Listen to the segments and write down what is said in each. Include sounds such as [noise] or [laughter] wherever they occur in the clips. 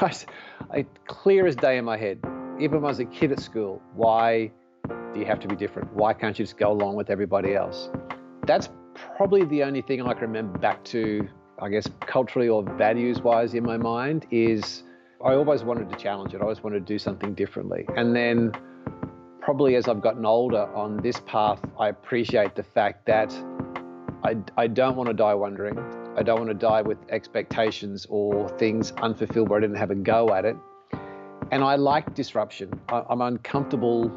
I, clear as day in my head. Even when I was a kid at school, why do you have to be different? Why can't you just go along with everybody else? That's probably the only thing I can remember back to, I guess, culturally or values wise in my mind is I always wanted to challenge it. I always wanted to do something differently. And then probably as I've gotten older on this path, I appreciate the fact that I, I don't want to die wondering. I don't want to die with expectations or things unfulfilled where I didn't have a go at it. And I like disruption. I'm uncomfortable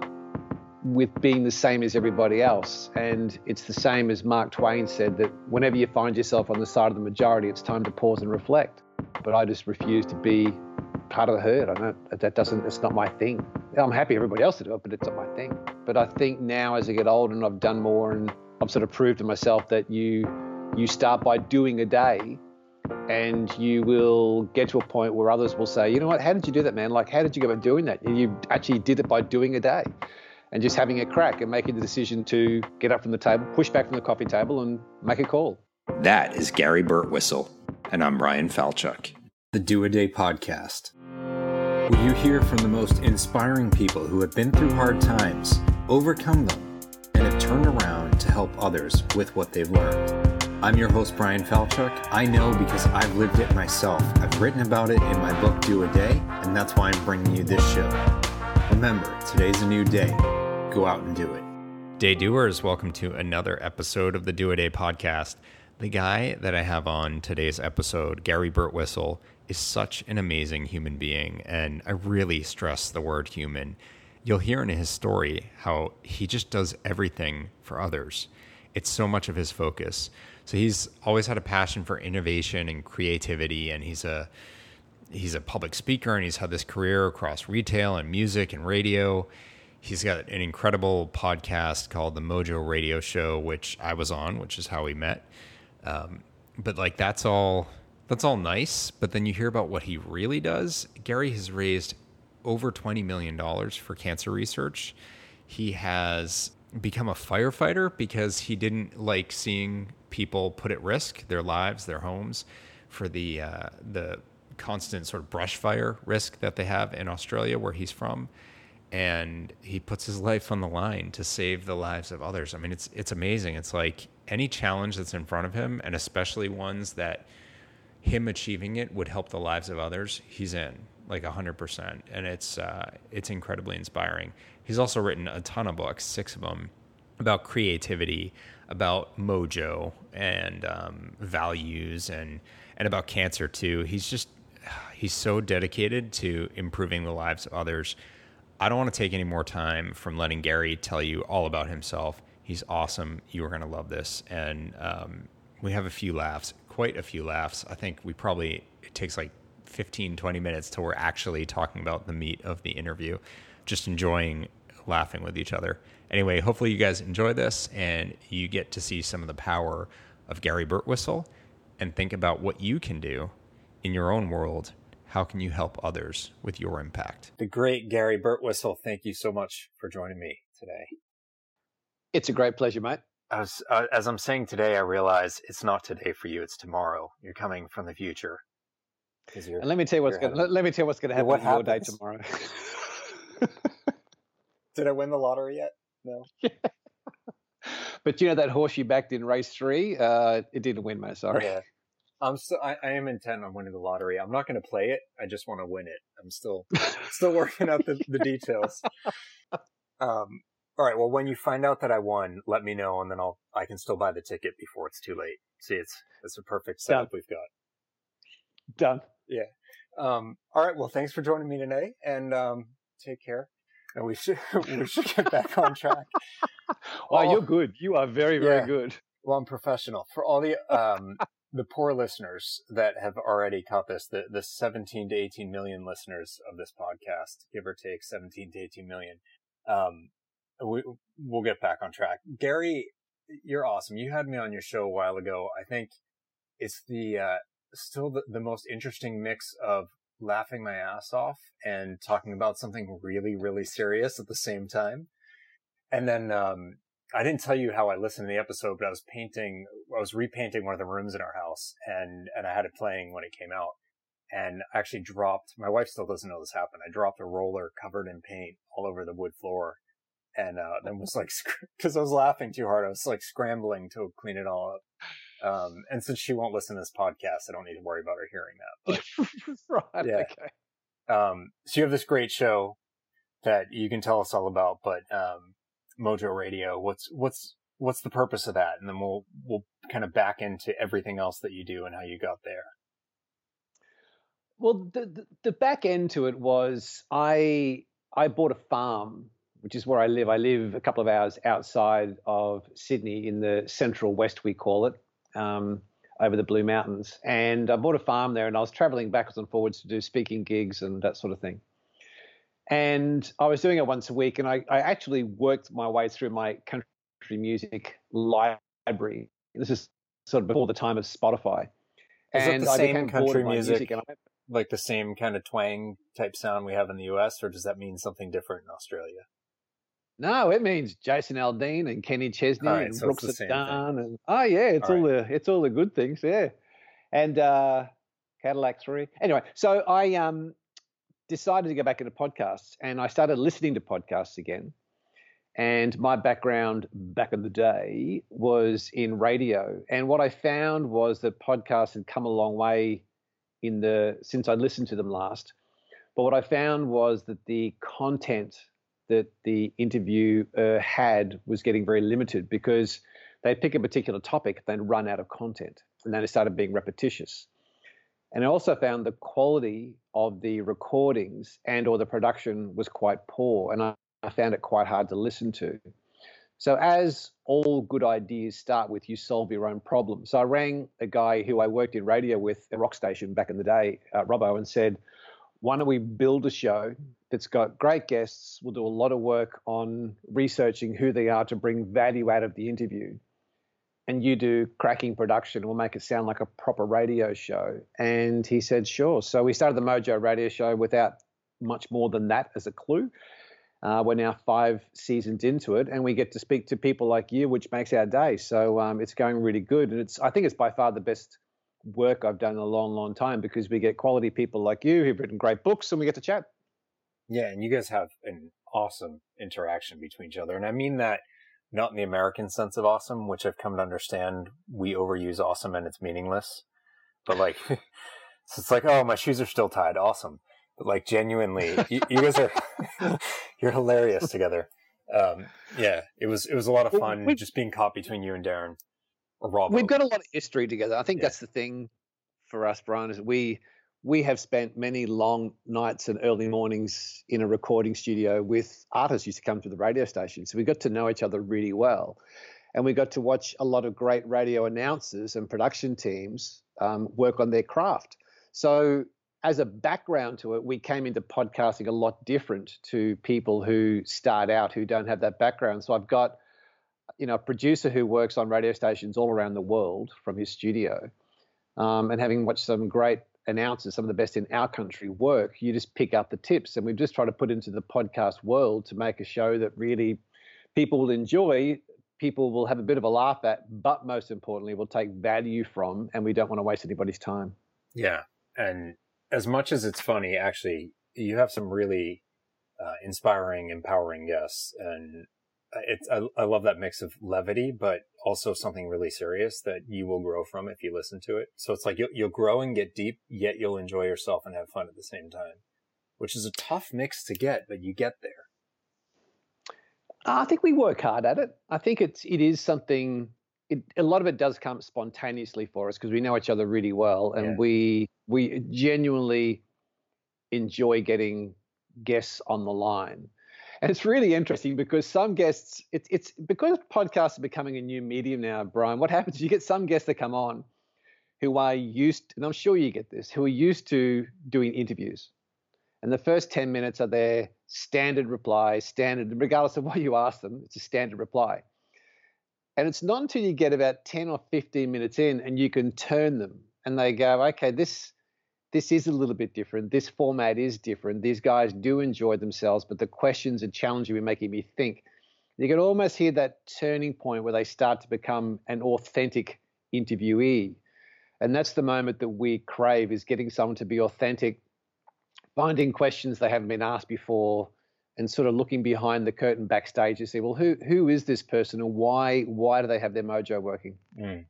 with being the same as everybody else. And it's the same as Mark Twain said that whenever you find yourself on the side of the majority, it's time to pause and reflect. But I just refuse to be part of the herd. I don't, that doesn't, it's not my thing. I'm happy everybody else to do it, but it's not my thing. But I think now as I get older and I've done more and I've sort of proved to myself that you you start by doing a day and you will get to a point where others will say, you know what, how did you do that, man? Like, how did you go about doing that? And you actually did it by doing a day and just having a crack and making the decision to get up from the table, push back from the coffee table and make a call. That is Gary Birtwistle, and I'm Brian Falchuk. The Do a Day Podcast, where you hear from the most inspiring people who have been through hard times, overcome them, and have turned around to help others with what they've learned. I'm your host, Brian Falchuk. I know because I've lived it myself. I've written about it in my book, Do a Day, and that's why I'm bringing you this show. Remember, today's a new day. Go out and do it. Day doers, welcome to another episode of the Do a Day podcast. The guy that I have on today's episode, Gary Birtwistle, is such an amazing human being, and I really stress the word human you'll hear in his story how he just does everything for others. It's so much of his focus. So he's always had a passion for innovation and creativity, and he's a he's a public speaker, and he's had this career across retail and music and radio. He's got an incredible podcast called the Mojo Radio Show, which I was on, which is how we met. Um, but like that's all that's all nice. But then you hear about what he really does. Gary has raised over $20 million for cancer research. He has become a firefighter because he didn't like seeing people put at risk their lives, their homes for the uh, the constant sort of brush fire risk that they have in Australia where he's from and he puts his life on the line to save the lives of others. I mean it's it's amazing. It's like any challenge that's in front of him and especially ones that him achieving it would help the lives of others, he's in like 100% and it's uh, it's incredibly inspiring he's also written a ton of books six of them about creativity about mojo and um, values and and about cancer too. He's just [sighs] he's so dedicated to improving the lives of others. I don't want to take any more time from letting gary tell you all about himself. He's awesome. You are going to love this. And um, we have a few laughs quite a few laughs. I think we probably it takes like 15, 20 minutes till we're actually talking about the meat of the interview, just enjoying laughing with each other. Anyway, hopefully you guys enjoy this and you get to see some of the power of Gary Birtwistle and think about what you can do in your own world. How can you help others with your impact? The great Gary Birtwistle, thank you so much for joining me today. It's a great pleasure, mate. As, uh, as I'm saying today, I realize it's not today for you; it's tomorrow. You're coming from the future, and let me tell you what's going. Let, let, me tell you what's going to happen what your day tomorrow. [laughs] [laughs] Did I win the lottery yet? No. Yeah. [laughs] But you know that horse you backed in race three, uh, it didn't win, man. Sorry. Yeah. I'm still. I, I, am intent on winning the lottery. I'm not going to play it. I just want to win it. I'm still [laughs] still working out the, the details. Um. All right. Well, when you find out that I won, let me know, and then I'll I can still buy the ticket before it's too late. See, it's it's a perfect setup Done. we've got. Done. Yeah. Um, all right. Well, thanks for joining me today, and um, take care. And we should [laughs] we should get back on [laughs] track. wow, you're good. You are very very yeah. good. Well, I'm professional. For all the um, the poor listeners that have already caught this, the the 17 to 18 million listeners of this podcast, give or take 17 to 18 million. Um, we we'll get back on track. Gary, you're awesome. You had me on your show a while ago. I think it's the uh, still the, the most interesting mix of laughing my ass off and talking about something really, really serious at the same time. And then, um, I didn't tell you how I listened to the episode, but I was painting, I was repainting one of the rooms in our house and, and I had it playing when it came out. and I actually dropped. My wife still doesn't know this happened. I dropped a roller covered in paint all over the wood floor, and uh, then was like, [laughs] because I was laughing too hard, I was like scrambling to clean it all up. Um, and since she won't listen to this podcast, I don't need to worry about her hearing that. But, [laughs] right. Yeah. Okay. um, so you have this great show that you can tell us all about, but um, Mojo Radio, what's what's what's the purpose of that? And then we'll we'll kind of back into everything else that you do and how you got there. Well, the, the the back end to it was I I bought a farm, which is where I live. I live a couple of hours outside of Sydney in the central west, we call it, um, over the Blue Mountains. And I bought a farm there, and I was traveling backwards and forwards to do speaking gigs and that sort of thing. And I was doing it once a week, and I, I actually worked my way through my country music library. This is sort of before the time of Spotify. Is it the I same country music? and I, Like the same kind of twang type sound we have in the U.S., or does that mean something different in Australia? No, it means Jason Aldean and Kenny Chesney right, and so Brooks Dunn and oh yeah, it's All all, the it's all the good things, yeah. And uh, Cadillac Three. Anyway, so I um decided to go back into podcasts and I started listening to podcasts again. And my background back in the day was in radio. And what I found was that podcasts had come a long way in the since I listened to them last. But what I found was that the content that the interview uh, had was getting very limited because they'd pick a particular topic, then run out of content, and then it started being repetitious. And I also found the quality of the recordings and or the production was quite poor, and I, I found it quite hard to listen to. So as all good ideas start with, you solve your own problem. So I rang a guy who I worked in radio with at rock station back in the day, uh, Robbo, and said, why don't we build a show that's got great guests? We'll do a lot of work on researching who they are to bring value out of the interview. And you do cracking production. We'll make it sound like a proper radio show. And he said, sure. So we started the Mojo radio show without much more than that as a clue. Uh, we're now five seasons into it, and we get to speak to people like you, which makes our day. So um, it's going really good, and it's I think it's by far the best work I've done in a long, long time because we get quality people like you who've written great books, and we get to chat. Yeah, and you guys have an awesome interaction between each other, and I mean that not in the American sense of awesome, which I've come to understand we overuse awesome and it's meaningless, but like. [laughs] So it's like, oh, my shoes are still tied. Awesome. But like genuinely, you, you guys are [laughs] you're hilarious together. Um, yeah, it was it was a lot of fun we- just being caught between you and Darren Rob. We've got a lot of history together. I think Yeah. that's the thing for us, Brian, is we we have spent many long nights and early mornings in a recording studio with artists who used to come to the radio station. So we got to know each other really well. And we got to watch a lot of great radio announcers and production teams um, work on their craft. So as a background to it, we came into podcasting a lot different to people who start out who don't have that background. So I've got, you know, a producer who works on radio stations all around the world from his studio, um, and having watched some great announcers, some of the best in our country work, you just pick up the tips, and we've just tried to put into the podcast world to make a show that really people will enjoy. People will have a bit of a laugh at, but most importantly, will take value from, and we don't want to waste anybody's time. Yeah, and as much as it's funny, actually, you have some really uh, inspiring, empowering guests, and it's I, I love that mix of levity, but also something really serious that you will grow from if you listen to it. So it's like you'll, you'll grow and get deep, yet you'll enjoy yourself and have fun at the same time, which is a tough mix to get, but you get there. I think we work hard at it. I think it's it is something. It, a lot of it does come spontaneously for us because we know each other really well, and Yeah. we we genuinely enjoy getting guests on the line. And it's really interesting because some guests, it's it's because podcasts are becoming a new medium now, Brian. What happens? You get some guests that come on who are used, and I'm sure you get this, who are used to doing interviews. And the first 10 minutes are their standard reply, standard, regardless of what you ask them, it's a standard reply. And it's not until you get about 10 or 15 minutes in and you can turn them and they go, okay, this this is a little bit different. This format is different. These guys do enjoy themselves, but the questions are challenging me, making me think. You can almost hear that turning point where they start to become an authentic interviewee. And that's the moment that we crave is getting someone to be authentic, finding questions they haven't been asked before, and sort of looking behind the curtain backstage to see, well, who who is this person and why why do they have their mojo working? Mm.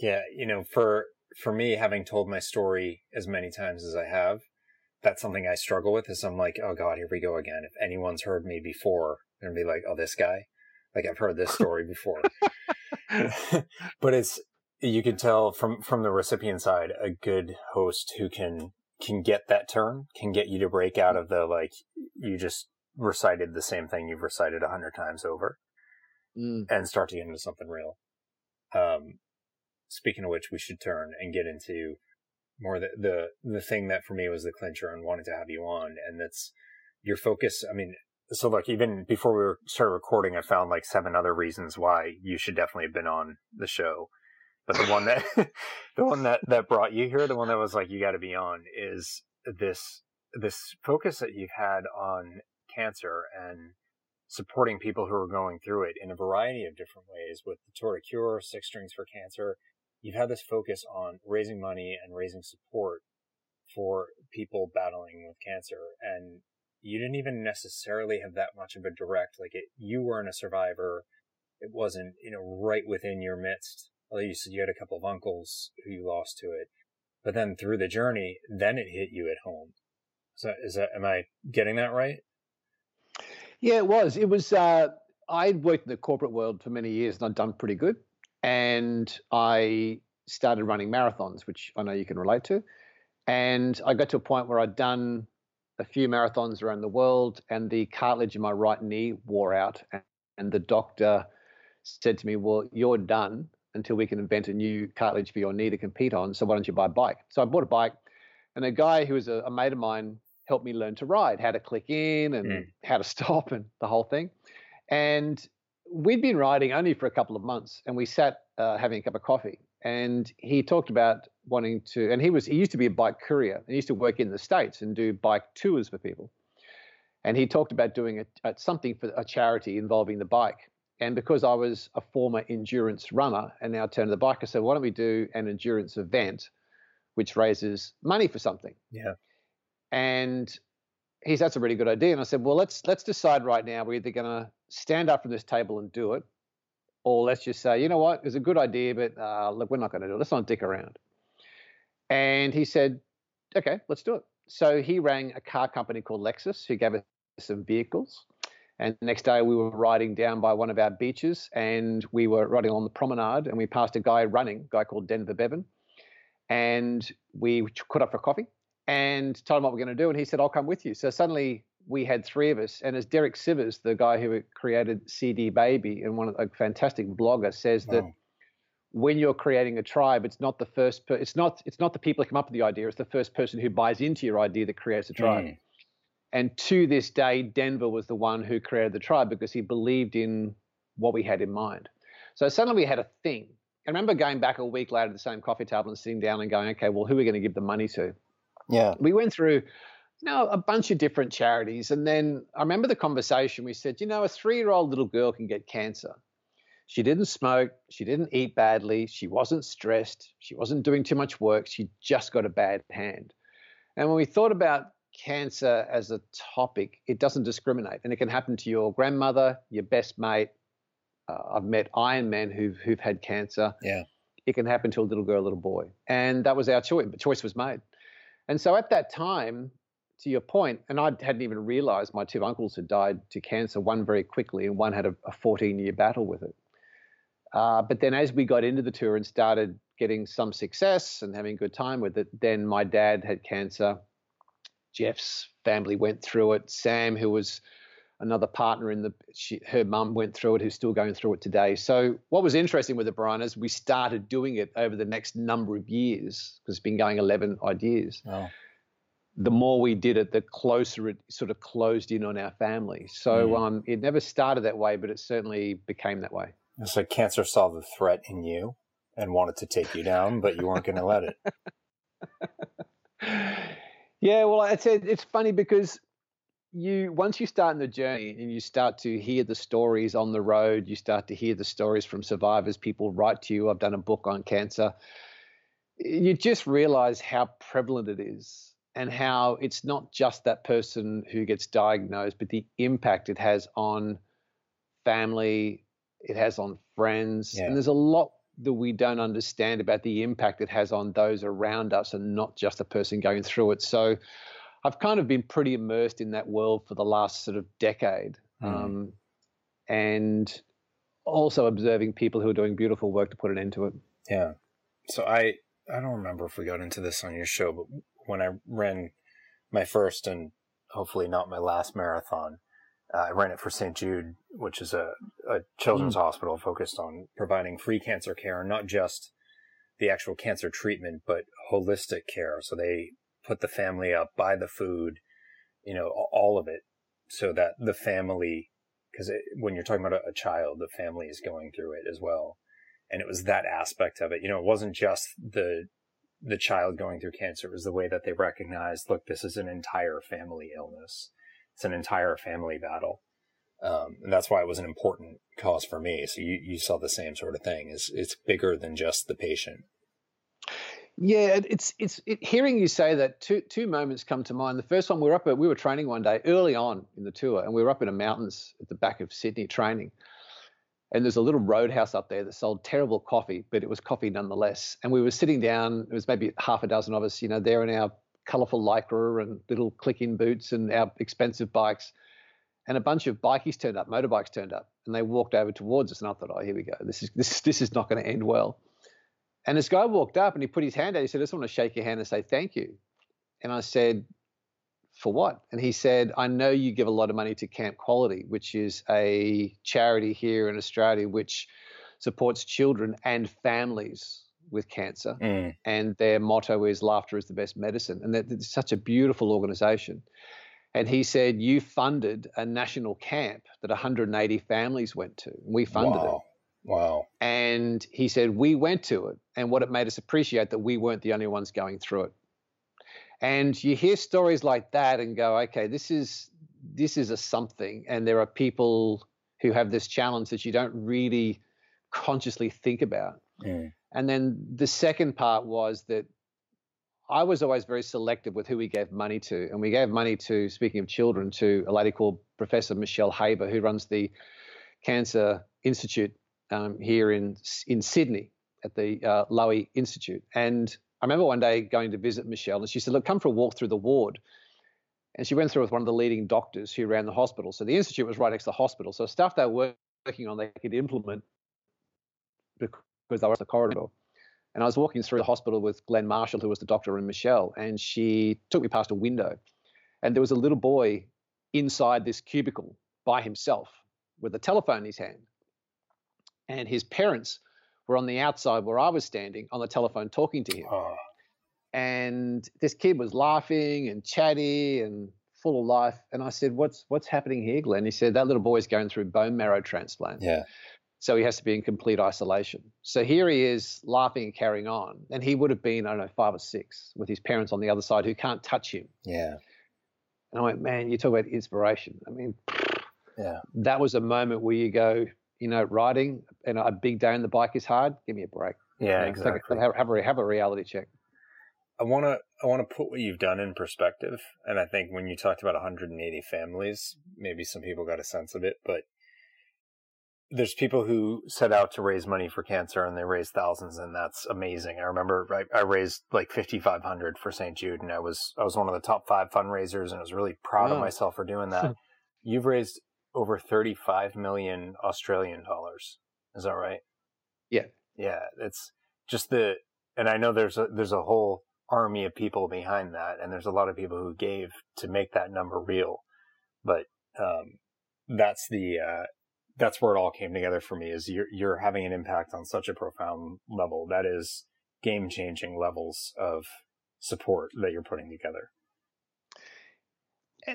Yeah, you know, for for me, having told my story as many times as I have, that's something I struggle with. Is I'm like, oh god, here we go again. If anyone's heard me before, they're gonna be like, oh, this guy. Like I've heard this story before. [laughs] [laughs] but it's you can tell from from the recipient side a good host who can can get that turn can get you to break out of the like you just recited the same thing you've recited a hundred times over mm. and start to get into something real um speaking of which we should turn and get into more the the the thing that for me was the clincher and wanted to have you on. And that's your focus. I mean so look even before we were started recording i found like seven other reasons why you should definitely have been on the show. But the one that [laughs] the one that that brought you here the one that was like you got to be on is this this focus that you've had on cancer and supporting people who are going through it in a variety of different ways with the tour de cure six strings for cancer you've had this focus on raising money and raising support for people battling with cancer and you didn't even necessarily have that much of a direct like it you weren't a survivor it wasn't you know right within your midst although you said you had a couple of uncles who you lost to it, but then through the journey, then it hit you at home. So is that, am I getting that right? Yeah, it was. It was, uh, I'd worked in the corporate world for many years and I'd done pretty good. And I started running marathons, which I know you can relate to. And I got to a point where I'd done a few marathons around the world and the cartilage in my right knee wore out. And the doctor said to me, Well, you're done until we can invent a new cartilage for your knee to compete on. So why don't you buy a bike? So I bought a bike, and a guy who was a, a mate of mine helped me learn to ride, how to click in and mm. how to [laughs] stop and the whole thing. And we'd been riding only for a couple of months, and we sat uh, having a cup of coffee. And he talked about wanting to, and he was he used to be a bike courier. He used to work in the states and do bike tours for people. And he talked about doing a, a, something for a charity involving the bike. And because I was a former endurance runner and now turned to the bike, I said, why don't we do an endurance event which raises money for something? Yeah. And he said, that's a really good idea. And I said, well, let's let's decide right now. We're either going to stand up from this table and do it, or let's just say, you know what, it's a good idea, but uh, look, we're not going to do it. Let's not dick around. And he said, okay, let's do it. So he rang a car company called Lexus, who gave us some vehicles. And next day we were riding down by one of our beaches and we were riding on the promenade and we passed a guy running, a guy called Denver Bevan. And we caught up for coffee and told him what we're going to do. And he said, I'll come with you. So suddenly we had three of us. And as Derek Sivers, the guy who created CD Baby and one of a fantastic blogger, says wow. that when you're creating a tribe, it's not the first, per- it's not, it's not the people who come up with the idea. It's the first person who buys into your idea that creates a tribe. Mm. And to this day, Denver was the one who created the tribe because he believed in what we had in mind. So suddenly we had a thing. I remember going back a week later to the same coffee table and sitting down and going, okay, well, who are we going to give the money to? Yeah. We went through, you know, a bunch of different charities. And then I remember the conversation. We said, you know, a three year old little girl can get cancer. She didn't smoke. She didn't eat badly. She wasn't stressed. She wasn't doing too much work. She just got a bad hand. And when we thought about cancer as a topic, it doesn't discriminate, and it can happen to your grandmother, your best mate. Uh, I've met Iron Men who've who've had cancer. Yeah, it can happen to a little girl, a little boy, and that was our choice. The choice was made, and so at that time, to your point, and I hadn't even realised my two uncles had died to cancer. One very quickly, and one had a, a 14-year battle with it. Uh, but then, as we got into the tour and started getting some success and having a good time with it, then my dad had cancer Jeff's family went through it. Sam, who was another partner in the, she, her mum went through it, who's still going through it today. So what was interesting with the Brian, is we started doing it over the next number of years because it's been going 11 odd years. Oh. The more we did it, the closer it sort of closed in on our family. So mm. um, it never started that way, but it certainly became that way. So cancer saw the threat in you and wanted to take you down, but you weren't going to let it. [laughs] Yeah, well, it's it's funny because you once you start in the journey and you start to hear the stories on the road, you start to hear the stories from survivors. People write to you. I've done a book on cancer. You just realize how prevalent it is and how it's not just that person who gets diagnosed, but the impact it has on family, it has on friends, yeah. and there's a lot that we don't understand about the impact it has on those around us and not just the person going through it. So I've kind of been pretty immersed in that world for the last sort of decade. Mm. Um, and also observing people who are doing beautiful work to put an end to it. Yeah. So I I don't remember if we got into this on your show, but when I ran my first and hopefully not my last marathon, uh, I ran it for St. Jude, which is a, a children's mm. hospital focused on providing free cancer care, and not just the actual cancer treatment, but holistic care. So they put the family up, buy the food, you know, all of it, so that the family, because when you're talking about a, a child, the family is going through it as well. And it was that aspect of it. You know, it wasn't just the the child going through cancer. It was the way that they recognized, look, this is an entire family illness it's an entire family battle. Um, and that's why it was an important cause for me. So you, you saw the same sort of thing. Is it's bigger than just the patient. Yeah, it's it's it, hearing you say that. Two two moments come to mind. The first one we were up at we were training one day early on in the tour, and we were up in the mountains at the back of Sydney training. And there's a little roadhouse up there that sold terrible coffee, but it was coffee nonetheless. And we were sitting down. It was maybe half a dozen of us, you know, there in our colourful lycra and little click-in boots and our expensive bikes. And a bunch of bikies turned up, motorbikes turned up, and they walked over towards us. And I thought, oh, here we go. This is this this is not going to end well. And this guy walked up and he put his hand out. He said, I just want to shake your hand and say thank you. And I said, for what? And he said, I know you give a lot of money to Camp Quality, which is a charity here in Australia which supports children and families with cancer, mm. and their motto is "Laughter is the best medicine," and it's such a beautiful organisation. And he said, "You funded a national camp that 180 families went to. And We funded wow. it. Wow." And he said, "We went to it, and what it made us appreciate that we weren't the only ones going through it." And you hear stories like that and go, "Okay, this is this is a something," and there are people who have this challenge that you don't really consciously think about. Mm. And then the second part was that I was always very selective with who we gave money to. And we gave money to, speaking of children, to a lady called Professor Michelle Haber, who runs the Cancer Institute um, here in, in Sydney at the uh, Lowy Institute. And I remember one day going to visit Michelle, and she said, Look, come for a walk through the ward. And she went through with one of the leading doctors who ran the hospital. So the institute was right next to the hospital. So stuff they were working on, they could implement because they were in the corridor. And I was walking through the hospital with Glenn Marshall, who was the doctor, and Michelle, and she took me past a window. And there was a little boy inside this cubicle by himself with a telephone in his hand. And his parents were on the outside where I was standing on the telephone talking to him. Oh. And this kid was laughing and chatty and full of life. And I said, What's what's happening here, Glenn? He said, That little boy's going through bone marrow transplant. Yeah. So he has to be in complete isolation. So here he is laughing and carrying on. And he would have been, I don't know, five or six with his parents on the other side who can't touch him. Yeah. And I went, man, you talk about inspiration. I mean, yeah. That was a moment where you go, you know, riding and a big day on the bike is hard. Give me a break. Yeah, exactly. Have, have, a, have a reality check. I want to I want to put what you've done in perspective, and I think when you talked about 180 families, maybe some people got a sense of it, but there's people who set out to raise money for cancer and they raise thousands and that's amazing. I remember I, I raised like 5,500 for St. Jude and I was, I was one of the top five fundraisers and I was really proud of myself for doing that. [laughs] You've raised over 35 million Australian dollars. Is that right? Yeah. Yeah. It's just the, and I know there's a, there's a whole army of people behind that and there's a lot of people who gave to make that number real. But, um, that's the, uh, that's where it all came together for me is you're you're having an impact on such a profound level that is game changing levels of support that you're putting together.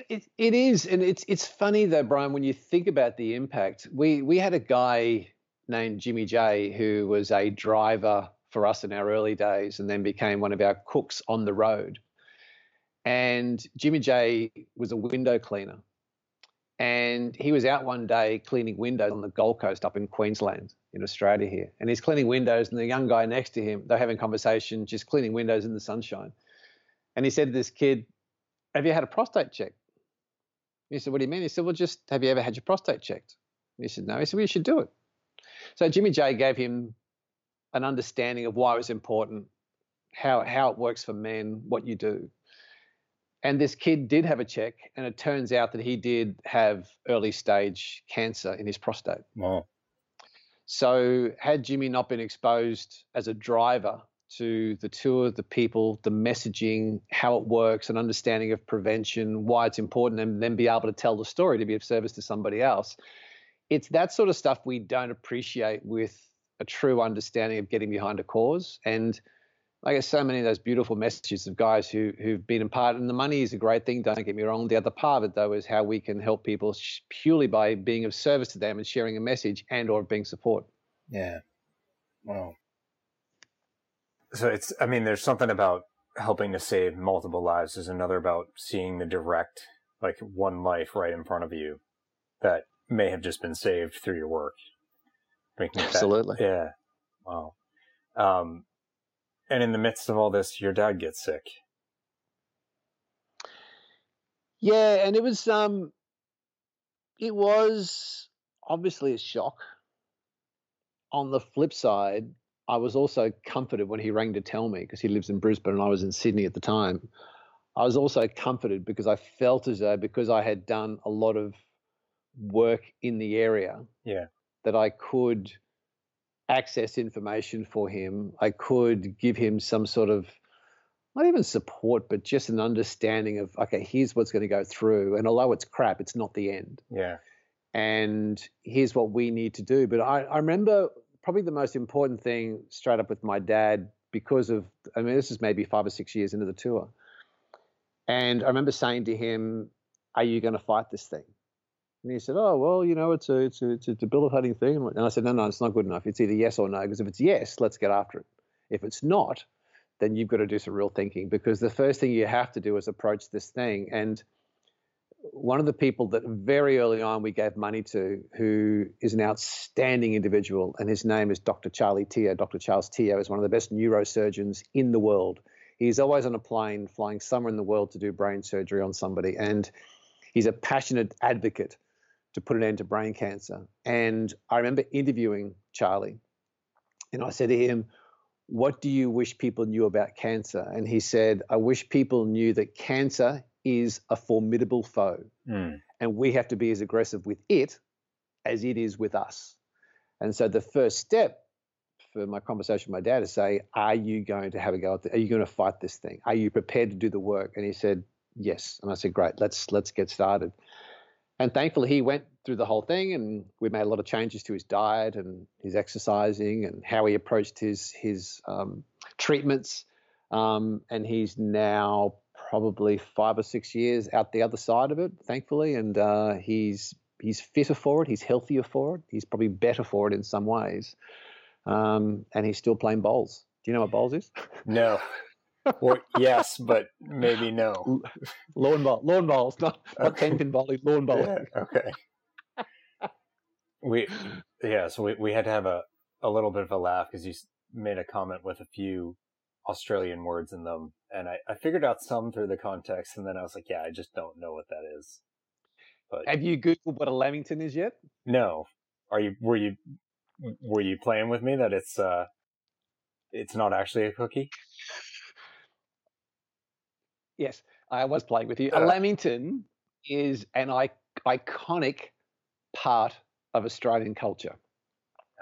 It, it is, and it's it's funny though, Brian, when you think about the impact. We we had a guy named Jimmy J who was a driver for us in our early days, and then became one of our cooks on the road. And Jimmy J was a window cleaner, And he was out one day cleaning windows on the Gold Coast up in Queensland, in Australia here. And he's cleaning windows, and the young guy next to him, they're having conversation, just cleaning windows in the sunshine. And he said to this kid, Have you had a prostate check? He said, What do you mean? He said, Well, just have you ever had your prostate checked? He said, No. He said, Well, you should do it. So Jimmy J gave him an understanding of why it was important, how how it works for men, what you do. And this kid did have a check, and it turns out that he did have early stage cancer in his prostate. Wow. So, had Jimmy not been exposed as a driver to the tour, the people, the messaging, how it works, an understanding of prevention, why it's important, and then be able to tell the story to be of service to somebody else, it's that sort of stuff we don't appreciate with a true understanding of getting behind a cause. And I guess so many of those beautiful messages of guys who who've been a part, and the money is a great thing. Don't get me wrong. The other part of it, though, is how we can help people purely by being of service to them and sharing a message and or being support. Yeah. Wow. So it's, I mean, there's something about helping to save multiple lives. There's another about seeing the direct, like one life right in front of you that may have just been saved through your work. Absolutely. That, yeah. Wow. Um, and in the midst of all this, your dad gets sick. Yeah, and it was um it was obviously a shock. On the flip side, I was also comforted when he rang to tell me because he lives in Brisbane and I was in Sydney at the time. I was also comforted because I felt as though because I had done a lot of work in the area, yeah, that I could access information for him. I could give him some sort of not even support, but just an understanding of okay, here's what's going to go through. And although it's crap, it's not the end. Yeah. And here's what we need to do. But I, I remember probably the most important thing straight up with my dad because of I mean, this is maybe five or six years into the tour. And I remember saying to him, Are you going to fight this thing? And he said, "Oh well, you know, it's a it's a it's a debilitating thing." And I said, "No, no, it's not good enough. It's either yes or no. Because if it's yes, let's get after it. If it's not, then you've got to do some real thinking. Because the first thing you have to do is approach this thing. And one of the people that very early on we gave money to, who is an outstanding individual, and his name is Dr. Charlie Teo. Dr. Charles Teo is one of the best neurosurgeons in the world. He's always on a plane flying somewhere in the world to do brain surgery on somebody, and he's a passionate advocate to put an end to brain cancer. And I remember interviewing Charlie, and I said to him, What do you wish people knew about cancer? And he said, I wish people knew that cancer is a formidable foe, mm. and we have to be as aggressive with it as it is with us. And so the first step for my conversation with my dad is say, Are you going to have a go at it? Are you going to fight this thing? Are you prepared to do the work? And he said, Yes. And I said, Great, let's let's get started and thankfully he went through the whole thing and we made a lot of changes to his diet and his exercising and how he approached his his um, treatments um, and he's now probably five or six years out the other side of it thankfully and uh, he's he's fitter for it he's healthier for it he's probably better for it in some ways um, and he's still playing bowls do you know what bowls is no [laughs] well, yes, but maybe no. Lawn ball, lawn balls, not not okay. ten pin bowling, lawn bowling. Yeah, okay. we yeah, so we we had to have a a little bit of a laugh because you made a comment with a few Australian words in them, and I I figured out some through the context, and then I was like, yeah, I just don't know what that is. But have you googled what a lamington is yet? No. Are you were you were you playing with me that it's uh it's not actually a cookie? Yes, I was playing with you. Uh, Lamington is an I- iconic part of Australian culture.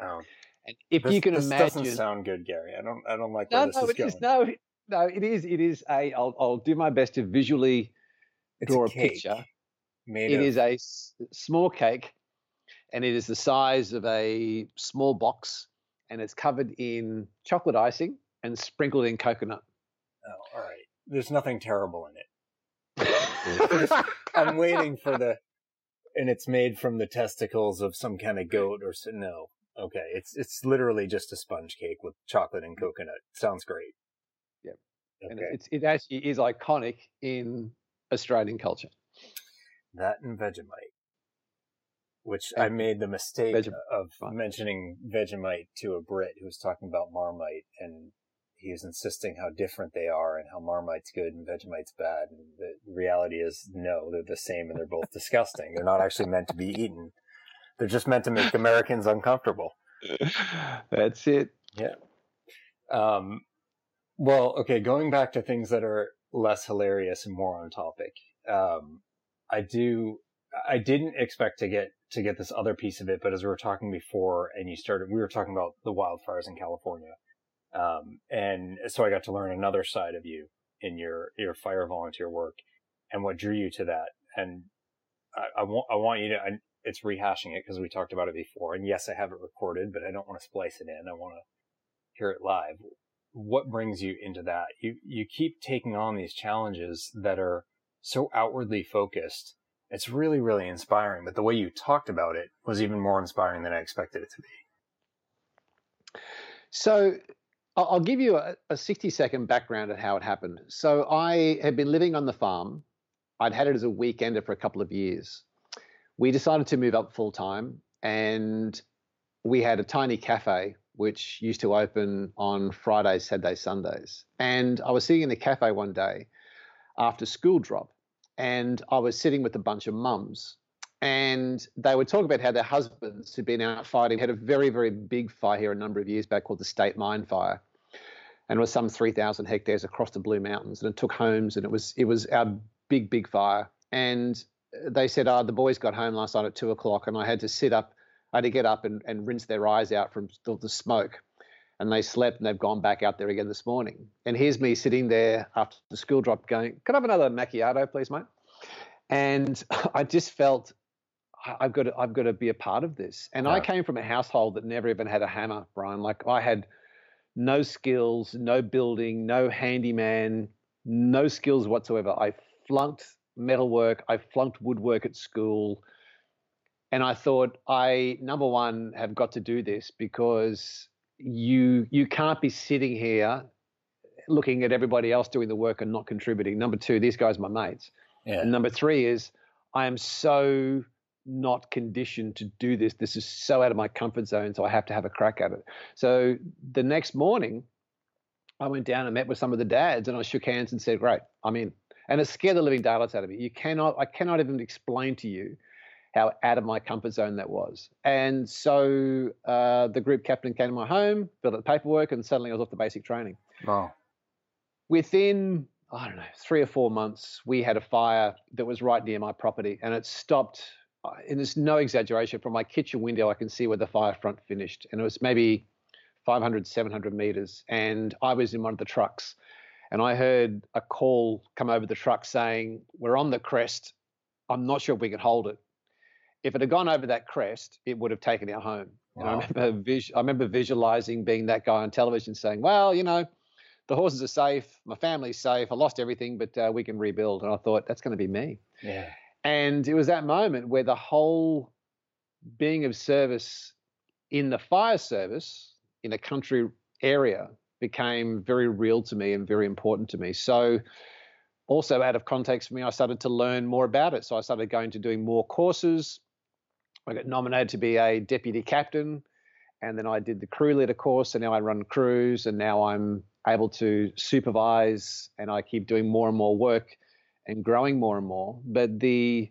Oh. And if this, you can this imagine, doesn't sound good, Gary. I don't. I don't like no, where this no, is it going. Is, no, no, it is. It is a. I'll, I'll do my best to visually it's draw a, a picture. It of... is a s- small cake, and it is the size of a small box, and it's covered in chocolate icing and sprinkled in coconut. Oh, all right there's nothing terrible in it. [laughs] I'm waiting for the, and it's made from the testicles of some kind of goat or so. No, okay, it's it's literally just a sponge cake with chocolate and mm. coconut. Sounds great. Okay. and it's it actually is iconic in Australian culture. That and Vegemite. which I made the mistake Veg- of mentioning Vegemite to a Brit who was talking about Marmite, and he was insisting how different they are and how Marmite's good and Vegemite's bad. And the reality is, no, they're the same and they're both disgusting. They're not actually meant to be eaten. They're just meant to make Americans uncomfortable. [laughs] That's it. Yeah. Um, well, okay, going back to things that are less hilarious and more on topic. Um, I do, I didn't expect to get, to get this other piece of it, but as we were talking before and you started, we were talking about the wildfires in California. Um, and so I got to learn another side of you in your, your fire volunteer work and what drew you to that. And I, I want, I want you to, I, it's rehashing it because we talked about it before. And yes, I have it recorded, but I don't want to splice it in. I want to hear it live. What brings you into that? You, you keep taking on these challenges that are so outwardly focused. It's really, really inspiring. But the way you talked about it was even more inspiring than I expected it to be. So I'll give you a, a 60 second background of how it happened. So I had been living on the farm. I'd had it as a weekender for a couple of years. We decided to move up full time and we had a tiny cafe which used to open on Fridays, Saturdays, Sundays. And I was sitting in the cafe one day after school drop and I was sitting with a bunch of mums and they would talk about how their husbands had been out fighting, had a very, very big fire here a number of years back called the State Mine Fire. And it was some 3,000 hectares across the Blue Mountains. And it took homes and it was, it was our big, big fire. And they said, oh, the boys got home last night at two o'clock and I had to sit up, had to get up and, and rinse their eyes out from the, the smoke. And they slept and they've gone back out there again this morning. And here's me sitting there after the school drop going, Can I have another macchiato, please, mate? And [laughs] I just felt I've got to, I've got to be a part of this. And I came from a household that never even had a hammer, Brian. Like I had no skills, no building, no handyman, no skills whatsoever. I flunked metalwork, I flunked woodwork at school. And I thought I number one have got to do this because you you can't be sitting here looking at everybody else doing the work and not contributing. Number two, these guys are my mates. Yeah. And number three is I am so not conditioned to do this. This is so out of my comfort zone, so I have to have a crack at it. So the next morning, I went down and met with some of the dads, and I shook hands and said, "Great, I'm in." And it scared the living daylights out of me. You cannot, I cannot even explain to you how out of my comfort zone that was. And so uh, the group captain came to my home, filled out the paperwork, and suddenly I was off the basic training Wow. within I don't know three or four months, we had a fire that was right near my property, and it stopped. uh, And there's no exaggeration. From my kitchen window, I can see where the fire front finished, and it was maybe 500, 700 meters. And I was in one of the trucks, and I heard a call come over the truck saying, "We're on the crest. I'm not sure if we can hold it." If it had gone over that crest, it would have taken it home. And I remember, vis- I remember visualizing being that guy on television saying, "Well, you know." the horses are safe, my family's safe, I lost everything, but uh, we can rebuild. And I thought, that's going to be me. Yeah. And it was that moment where the whole being of service in the fire service in a country area became very real to me and very important to me. So, also out of context for me, I started to learn more about it. So, I started going to doing more courses. I got nominated to be a deputy captain. And then I did the crew leader course, and now I run crews, and now I'm able to supervise, and I keep doing more and more work and growing more and more. But the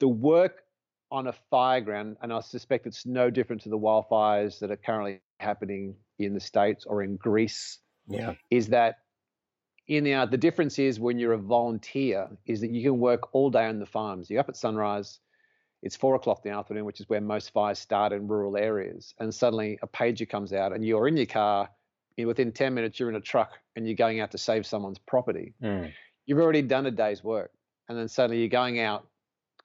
the work on a fire ground, and I suspect it's no different to the wildfires that are currently happening in the states or in Greece, Yeah. is that in the the difference is when you're a volunteer is that you can work all day on the farms. You're up at sunrise. It's four o'clock in the afternoon, which is where most fires start in rural areas. And suddenly a pager comes out, and you're in your car. and Within 10 minutes, you're in a truck and you're going out to save someone's property. Mm. You've already done a day's work. And then suddenly you're going out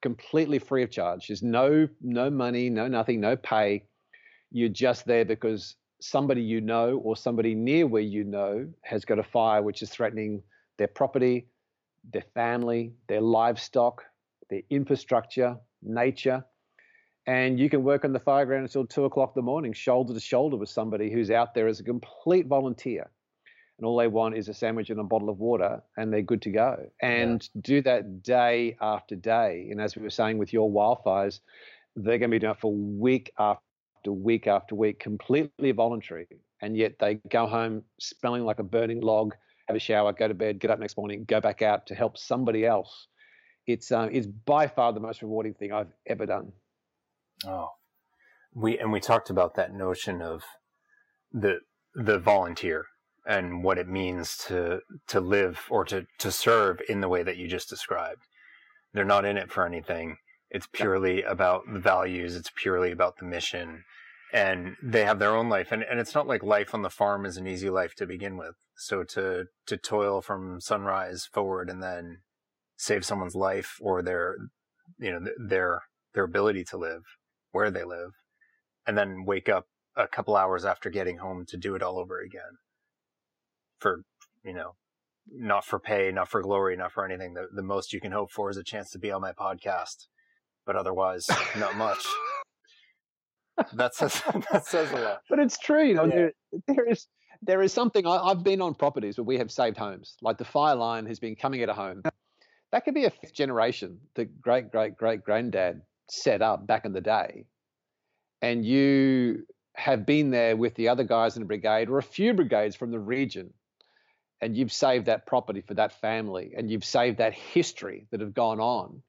completely free of charge. There's no no money, no nothing, no pay. You're just there because somebody you know or somebody near where you know has got a fire which is threatening their property, their family, their livestock, their infrastructure, nature. And you can work on the fire ground until two o'clock in the morning, shoulder to shoulder with somebody who's out there as a complete volunteer. And all they want is a sandwich and a bottle of water, and they're good to go. And do that day after day. And as we were saying with your wildfires, they're going to be doing it for week after week after week, completely voluntary, and yet they go home smelling like a burning log, have a shower, go to bed, get up next morning, go back out to help somebody else. It's um, it's by far the most rewarding thing I've ever done. Oh, we and we talked about that notion of the the volunteer and what it means to to live or to to serve in the way that you just described. They're not in it for anything. It's purely about the values. It's purely about the mission. And they have their own life. And, and it's not like life on the farm is an easy life to begin with. So to, to toil from sunrise forward and then save someone's life or their, you know, their, their ability to live where they live and then wake up a couple hours after getting home to do it all over again for, you know, not for pay, not for glory, not for anything. The, the most you can hope for is a chance to be on my podcast, but otherwise, not much. [laughs] that says [laughs] that says a lot. But it's true, you know. Yeah. There, there is there is something. I, I've been on properties where we have saved homes, like the fire line has been coming at a home. That could be a fifth generation. The great great great granddad set up back in the day, and you have been there with the other guys in the brigade or a few brigades from the region and you've saved that property for that family and you've saved that history that have gone on.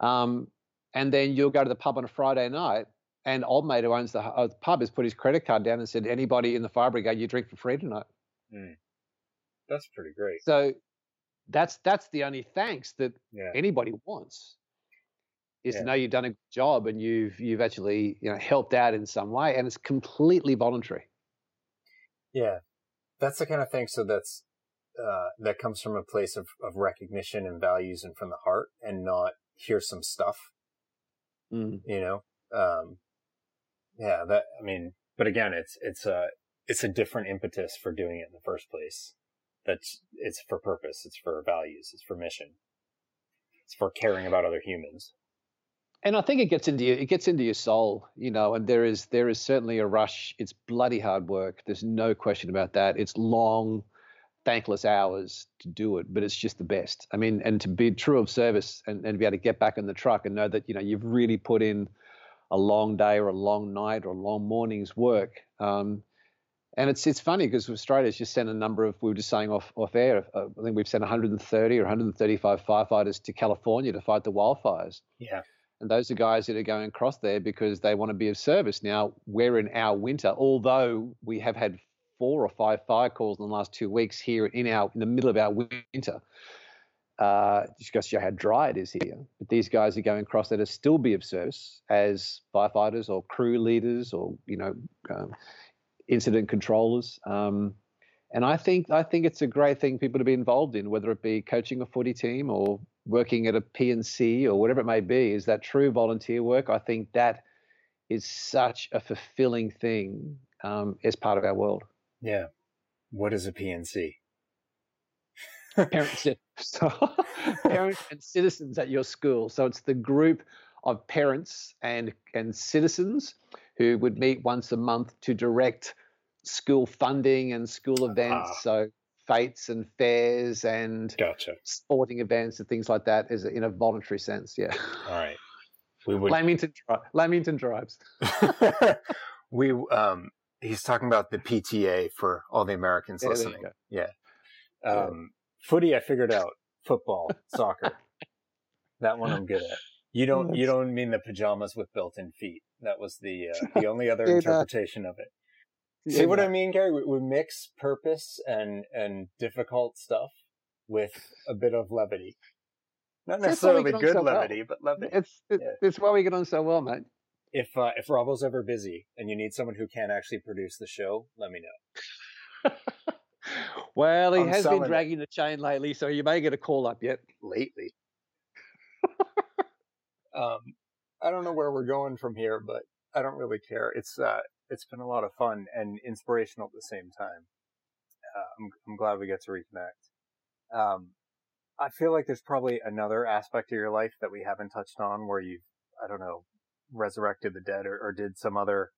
Um, and then you'll go to the pub on a Friday night, and old mate who owns the, uh, the, pub has put his credit card down and said, "Anybody in the fire brigade, you drink for free tonight." Mm. That's pretty great. So that's that's the only thanks that yeah. anybody wants is yeah. to know you've done a good job and you've you've actually you know helped out in some way, and it's completely voluntary. Yeah, that's the kind of thing. So that's uh, that comes from a place of, of recognition and values and from the heart, and not here's some stuff. Mm. You know, um, yeah. That I mean, but again, it's it's a it's a different impetus for doing it in the first place. That's it's for purpose. It's for values. It's for mission. It's for caring about other humans and I think it gets into you, it gets into your soul, you know. And there is there is certainly a rush. It's bloody hard work. There's no question about that. It's long, thankless hours to do it, but it's just the best. I mean, and to be true of service and, and be able to get back in the truck and know that you know you've really put in a long day or a long night or a long morning's work. Um, and it's it's funny because Australia's just sent a number of we were just saying off off air. Uh, I think we've sent 130 or 135 firefighters to California to fight the wildfires. Yeah and those are guys that are going across there because they want to be of service. Now, we're in our winter, although we have had four or five fire calls in the last two weeks here in our in the middle of our winter. Uh, just to show how dry it is here. But these guys are going across there to still be of service as firefighters or crew leaders or you know um, incident controllers. Um, and I think I think it's a great thing people to be involved in, whether it be coaching a footy team or working at a P&C or whatever it may be, is that true volunteer work. I think that is such a fulfilling thing um, as part of our world. Yeah. What is a P&C? parents, so, [laughs] [laughs] parents and citizens at your school. So it's the group of parents and and citizens who would meet once a month to direct school funding and school events. Uh-huh. So fetes and fairs and gotcha. sporting events and things like that is in a voluntary sense. Yeah. All right. [laughs] We would Lamington, Lamington drives. [laughs] [laughs] we um he's talking about the PTA for all the Americans yeah, listening. Yeah. Um, yeah. footy I figured out. Football, soccer. That one I'm good at. You don't you don't mean the pajamas with built-in feet. That was the uh, the only other interpretation of it. See what I mean, Gary? We, we, mix purpose and and difficult stuff with a bit of levity. Not necessarily good so levity, well. but levity. It's it, yeah. it's why we get on so well, mate. If uh, if Robbo's ever busy and you need someone who can actually produce the show, let me know. [laughs] well, he I'm has been dragging it. the chain lately, so you may get a call up yet. Lately. um, I don't know where we're going from here, but I don't really care. It's uh, it's been a lot of fun and inspirational at the same time. Uh, I'm, I'm glad we get to reconnect. Um, I feel like there's probably another aspect of your life that we haven't touched on where you've, I don't know, resurrected the dead or, or did some other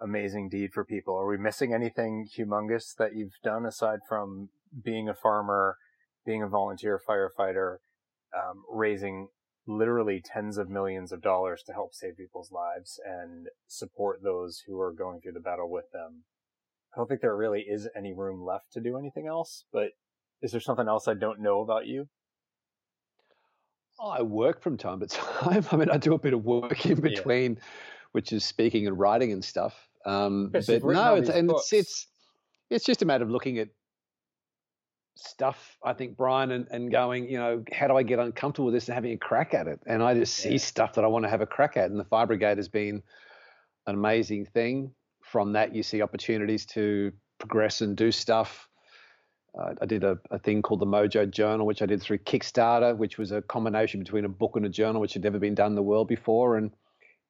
amazing deed for people. Are we missing anything humongous that you've done aside from being a farmer, being a volunteer firefighter, um, raising literally tens of millions of dollars to help save people's lives and support those who are going through the battle with them. I don't think there really is any room left to do anything else, but is there something else I don't know about you? I work from time to [laughs] time. I mean, I do a bit of work in between, yeah. which is speaking and writing and stuff. Um, but no, it's, and it's, it's it's just a matter of looking at stuff, I think, Brian, and, and going, you know, how do I get uncomfortable with this and having a crack at it? And I just see yeah. stuff that I want to have a crack at. And the Fire Brigade has been an amazing thing. From that, you see opportunities to progress and do stuff. Uh, I did a, a, thing called the Mojo Journal, which I did through Kickstarter, which was a combination between a book and a journal, which had never been done in the world before. And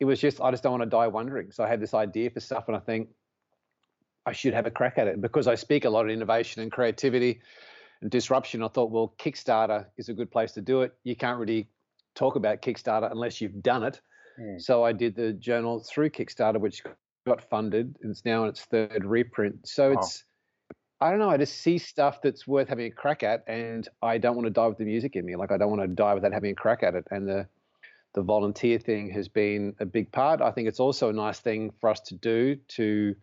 it was just, I just don't want to die wondering. So I had this idea for stuff, and I think I should have a crack at it. because I speak a lot of innovation and creativity, and disruption, I thought, well, Kickstarter is a good place to do it. You can't really talk about Kickstarter unless you've done it. Mm. So I did the journal through Kickstarter, which got funded, and it's now in its third reprint. So wow. it's, I don't know, I just see stuff that's worth having a crack at, and I don't want to die with the music in me. Like I don't want to die without having a crack at it. And the the volunteer thing has been a big part. I think it's also a nice thing for us to do to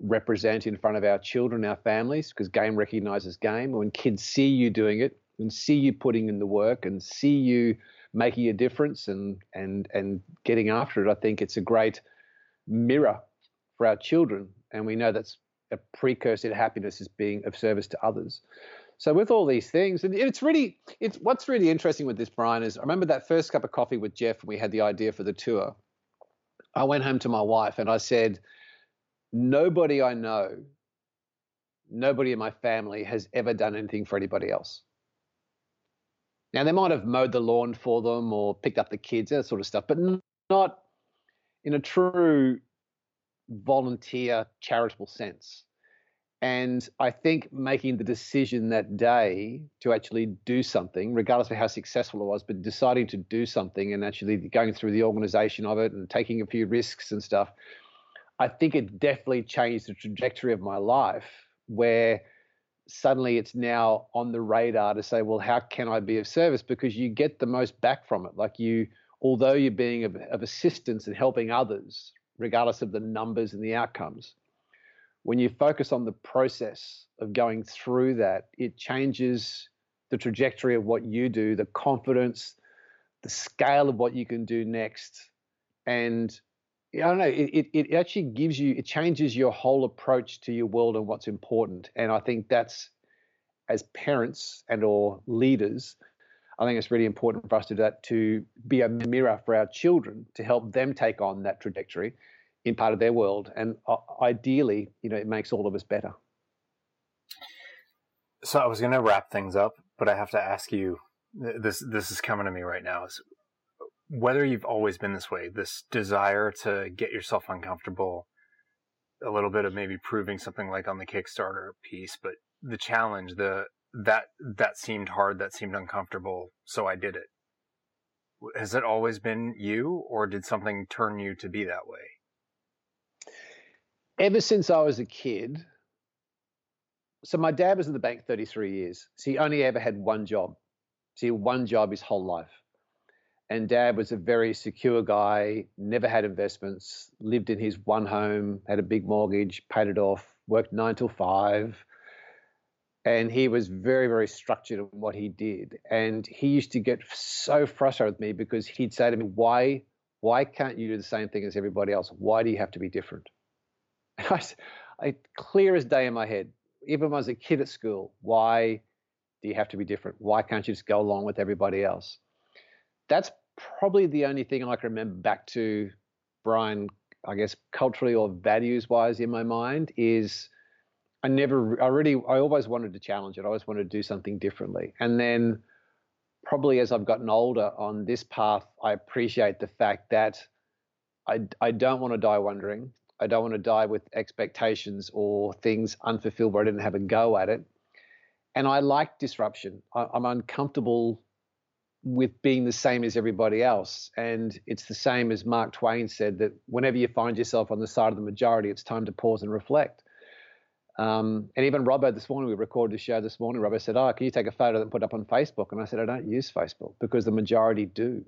represent in front of our children, our families, because game recognizes game. When kids see you doing it and see you putting in the work and see you making a difference and and and getting after it, I think it's a great mirror for our children. And we know that's a precursor to happiness is being of service to others. So with all these things, and it's really it's what's really interesting with this, Brian, is I remember that first cup of coffee with Jeff and we had the idea for the tour. I went home to my wife and I said, nobody I know, nobody in my family has ever done anything for anybody else. Now, they might have mowed the lawn for them or picked up the kids, that sort of stuff, but not in a true volunteer, charitable sense. And I think making the decision that day to actually do something, regardless of how successful it was, but deciding to do something and actually going through the organization of it and taking a few risks and stuff I think it definitely changed the trajectory of my life where suddenly it's now on the radar to say, well, how can I be of service? Because you get the most back from it. Like you, although you're being of, of assistance and helping others, regardless of the numbers and the outcomes, when you focus on the process of going through that, it changes the trajectory of what you do, the confidence, the scale of what you can do next. And I don't know. It, it, it actually gives you, it changes your whole approach to your world and what's important. And I think that's, as parents and or leaders, I think it's really important for us to do that to be a mirror for our children to help them take on that trajectory in part of their world. And ideally, you know, it makes all of us better. So I was going to wrap things up, but I have to ask you. This this is coming to me right now. Is whether you've always been this way, this desire to get yourself uncomfortable, a little bit of maybe proving something like on the Kickstarter piece, but the challenge, the that that seemed hard, that seemed uncomfortable, so I did it. Has it always been you, or did something turn you to be that way? Ever since I was a kid, so my dad was in the bank 33 years. So he only ever had one job. See, one job his whole life and dad was a very secure guy, never had investments, lived in his one home, had a big mortgage, paid it off, worked nine till five. And he was very, very structured in what he did. And he used to get so frustrated with me because he'd say to me, Why, why can't you do the same thing as everybody else? Why do you have to be different? [laughs] And I, I clear as day in my head, even when I was a kid at school, why do you have to be different? Why can't you just go along with everybody else? That's probably the only thing I can remember back to Brian, I guess culturally or values wise in my mind is I never, I really, I always wanted to challenge it. I always wanted to do something differently. And then probably as I've gotten older on this path, I appreciate the fact that I, I don't want to die wondering. I don't want to die with expectations or things unfulfilled where I didn't have a go at it. And I like disruption. I, I'm uncomfortable with being the same as everybody else. And it's the same as Mark Twain said that whenever you find yourself on the side of the majority, it's time to pause and reflect. Um, and even Robbo this morning, we recorded a show this morning. Robbo said, Oh, can you take a photo and put it up on Facebook? And I said, I don't use Facebook because the majority do.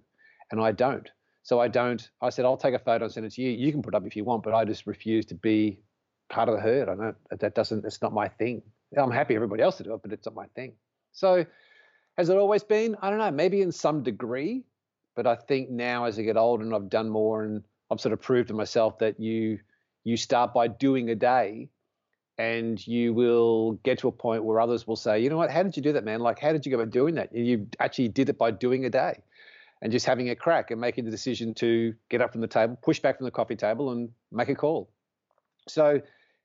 and I don't. So I don't. I said I'll take a photo and send it to you. You can put it up if you want, but I just refuse to be part of the herd. I don't. That doesn't. It's not my thing. I'm happy everybody else to do it, but it's not my thing. So has it always been? I don't know. Maybe in some degree, but I think now as I get older and I've done more and I've sort of proved to myself that you you start by doing a day and you will get to a point where others will say, you know what, how did you do that, man? Like, how did you go about doing that? You actually did it by doing a day and just having a crack and making the decision to get up from the table, push back from the coffee table and make a call. So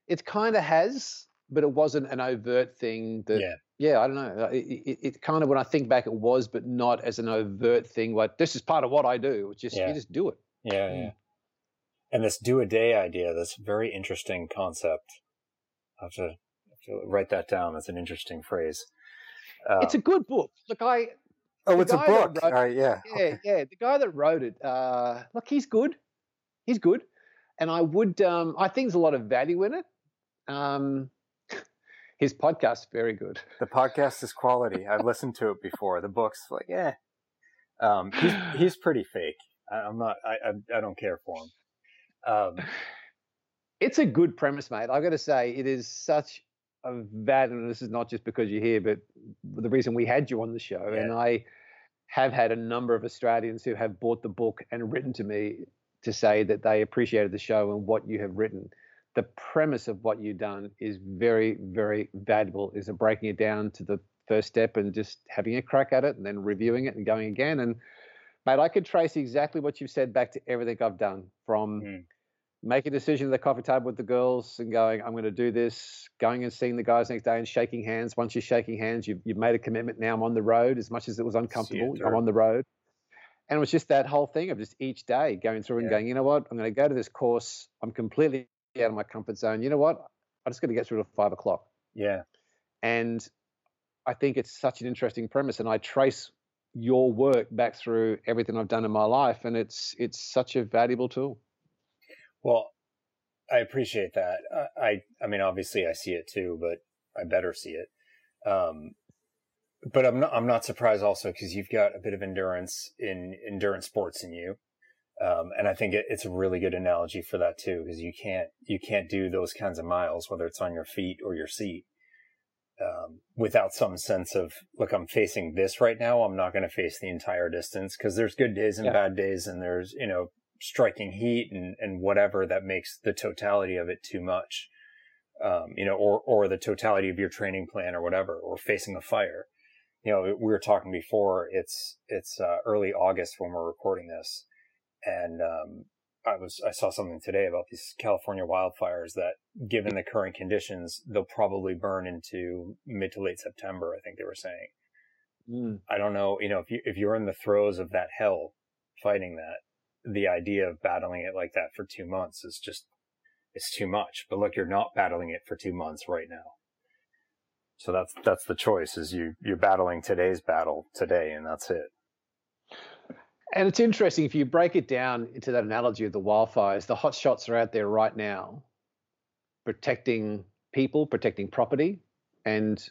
it kind of has, but it wasn't an overt thing that, yeah, yeah I don't know. It, it, it, kind of, when I think back, it was, but not as an overt thing. Like, this is part of what I do. It's just, yeah. you just do it. Yeah, yeah. And this do a day idea, this very interesting concept. I have to, have to write that down. That's an interesting phrase. Uh, it's a good book. Look, I. Oh, it's a book. Wrote, uh, yeah. Yeah, okay. yeah. The guy that wrote it, uh, look, he's good. He's good. And I would, um, I think there's a lot of value in it. Um, his podcast's very good. The podcast is quality. I've listened to it before. The book's like, yeah. Um, he's, [sighs] he's pretty fake. I, am not, I, I, I, don't care for him. Um, [sighs] it's a good premise, mate. I've got to say, it is such a bad, and this is not just because you're here, but the reason we had you on the show. Yeah. And I have had a number of Australians who have bought the book and written to me to say that they appreciated the show and what you have written. The premise of what you've done is very, very valuable. Is breaking it down to the first step and just having a crack at it and then reviewing it and going again. And mate, I could trace exactly what you've said back to everything I've done from. Mm make a decision at the coffee table with the girls and going, I'm going to do this, going and seeing the guys next day and shaking hands. Once you're shaking hands, you've, you've made a commitment. Now I'm on the road as much as it was uncomfortable. I'm on the road. And it was just that whole thing of just each day going through and going, you know what, I'm going to go to this course. I'm completely out of my comfort zone. You know what? I'm just got to get through to five o'clock. Yeah. And I think it's such an interesting premise. And I trace your work back through everything I've done in my life. And it's it's such a valuable tool. Well, I appreciate that. I, I mean, obviously I see it too, but I better see it. Um, but I'm not, I'm not surprised also because you've got a bit of endurance in endurance sports in you. Um, and I think it, it's a really good analogy for that too, because you can't, you can't do those kinds of miles, whether it's on your feet or your seat, um, without some sense of, look, I'm facing this right now. I'm not going to face the entire distance because there's good days and yeah. bad days and there's, you know, striking heat and, and whatever that makes the totality of it too much. Um, you know, or, or the totality of your training plan or whatever, or facing a fire. You know, we were talking before, it's, it's, uh, early August when we're recording this. And, um, I was, I saw something today about these California wildfires that given the current conditions, they'll probably burn into mid to late September, I think they were saying. Mm. I don't know, you know, if you, if you're in the throes of that hell fighting that, the idea of battling it like that for two months is just it's too much. But look, you're not battling it for two months right now. So that's that's the choice is you you're battling today's battle today and that's it. And it's interesting if you break it down into that analogy of the wildfires, the hot shots are out there right now protecting people, protecting property, and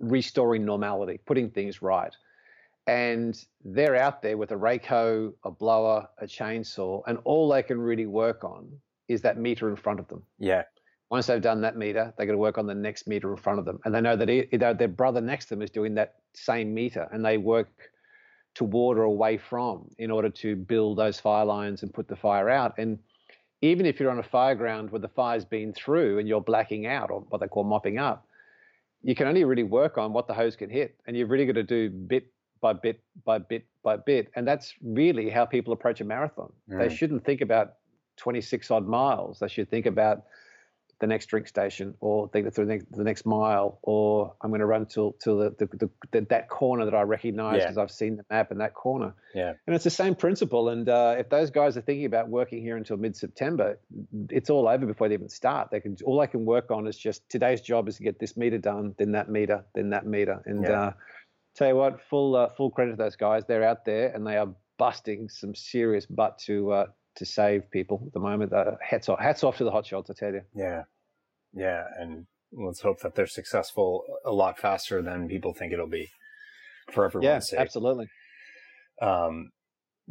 restoring normality, putting things right and they're out there with a rake hoe, a blower, a chainsaw, and all they can really work on is that meter in front of them. Yeah. Once they've done that meter, they got to work on the next meter in front of them, and they know that either their brother next to them is doing that same meter, and they work toward or away from in order to build those fire lines and put the fire out. And even if you're on a fire ground where the fire's been through and you're blacking out, or what they call mopping up, you can only really work on what the hose can hit, and you've really got to do bit by bit by bit by bit. And that's really how people approach a marathon. Mm. They shouldn't think about 26 odd miles. They should think about the next drink station or think that through the next, the next mile or I'm going to run till, till the, the, the, that corner that I recognize because yeah. I've seen the map in that corner. Yeah. And it's the same principle. And uh, if those guys are thinking about working here until mid-September, it's all over before they even start. They can all they can work on is just today's job is to get this meter done, then that meter, then that meter. And yeah. uh, tell you what, full uh, full credit to those guys. They're out there and they are busting some serious butt to uh, to save people at the moment. Uh, hats off, hats off to the hotshots, I tell you. Yeah, yeah, and let's hope that they're successful a lot faster than people think it'll be for everyone's yeah, absolutely. Um,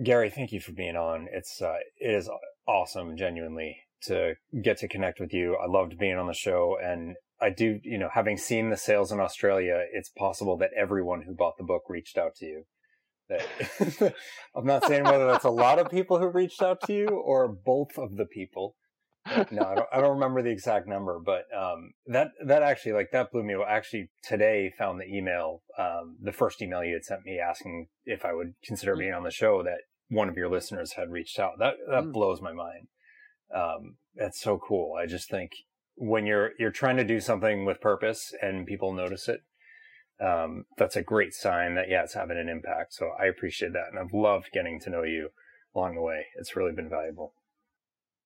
Gary, thank you for being on. It's uh, it is awesome, genuinely, to get to connect with you. I loved being on the show, and I do, you know, having seen the sales in Australia, it's possible that everyone who bought the book reached out to you. That [laughs] I'm not saying whether that's a lot of people who reached out to you or both of the people. No, I don't, I don't remember the exact number, but um, that that actually like that blew me. away. Actually, today found the email, um, the first email you had sent me asking if I would consider being on the show. That one of your listeners had reached out. That that mm. blows my mind. Um, that's so cool. I just think when you're you're trying to do something with purpose and people notice it, um, that's a great sign that yeah, it's having an impact. So I appreciate that, and I've loved getting to know you along the way. It's really been valuable.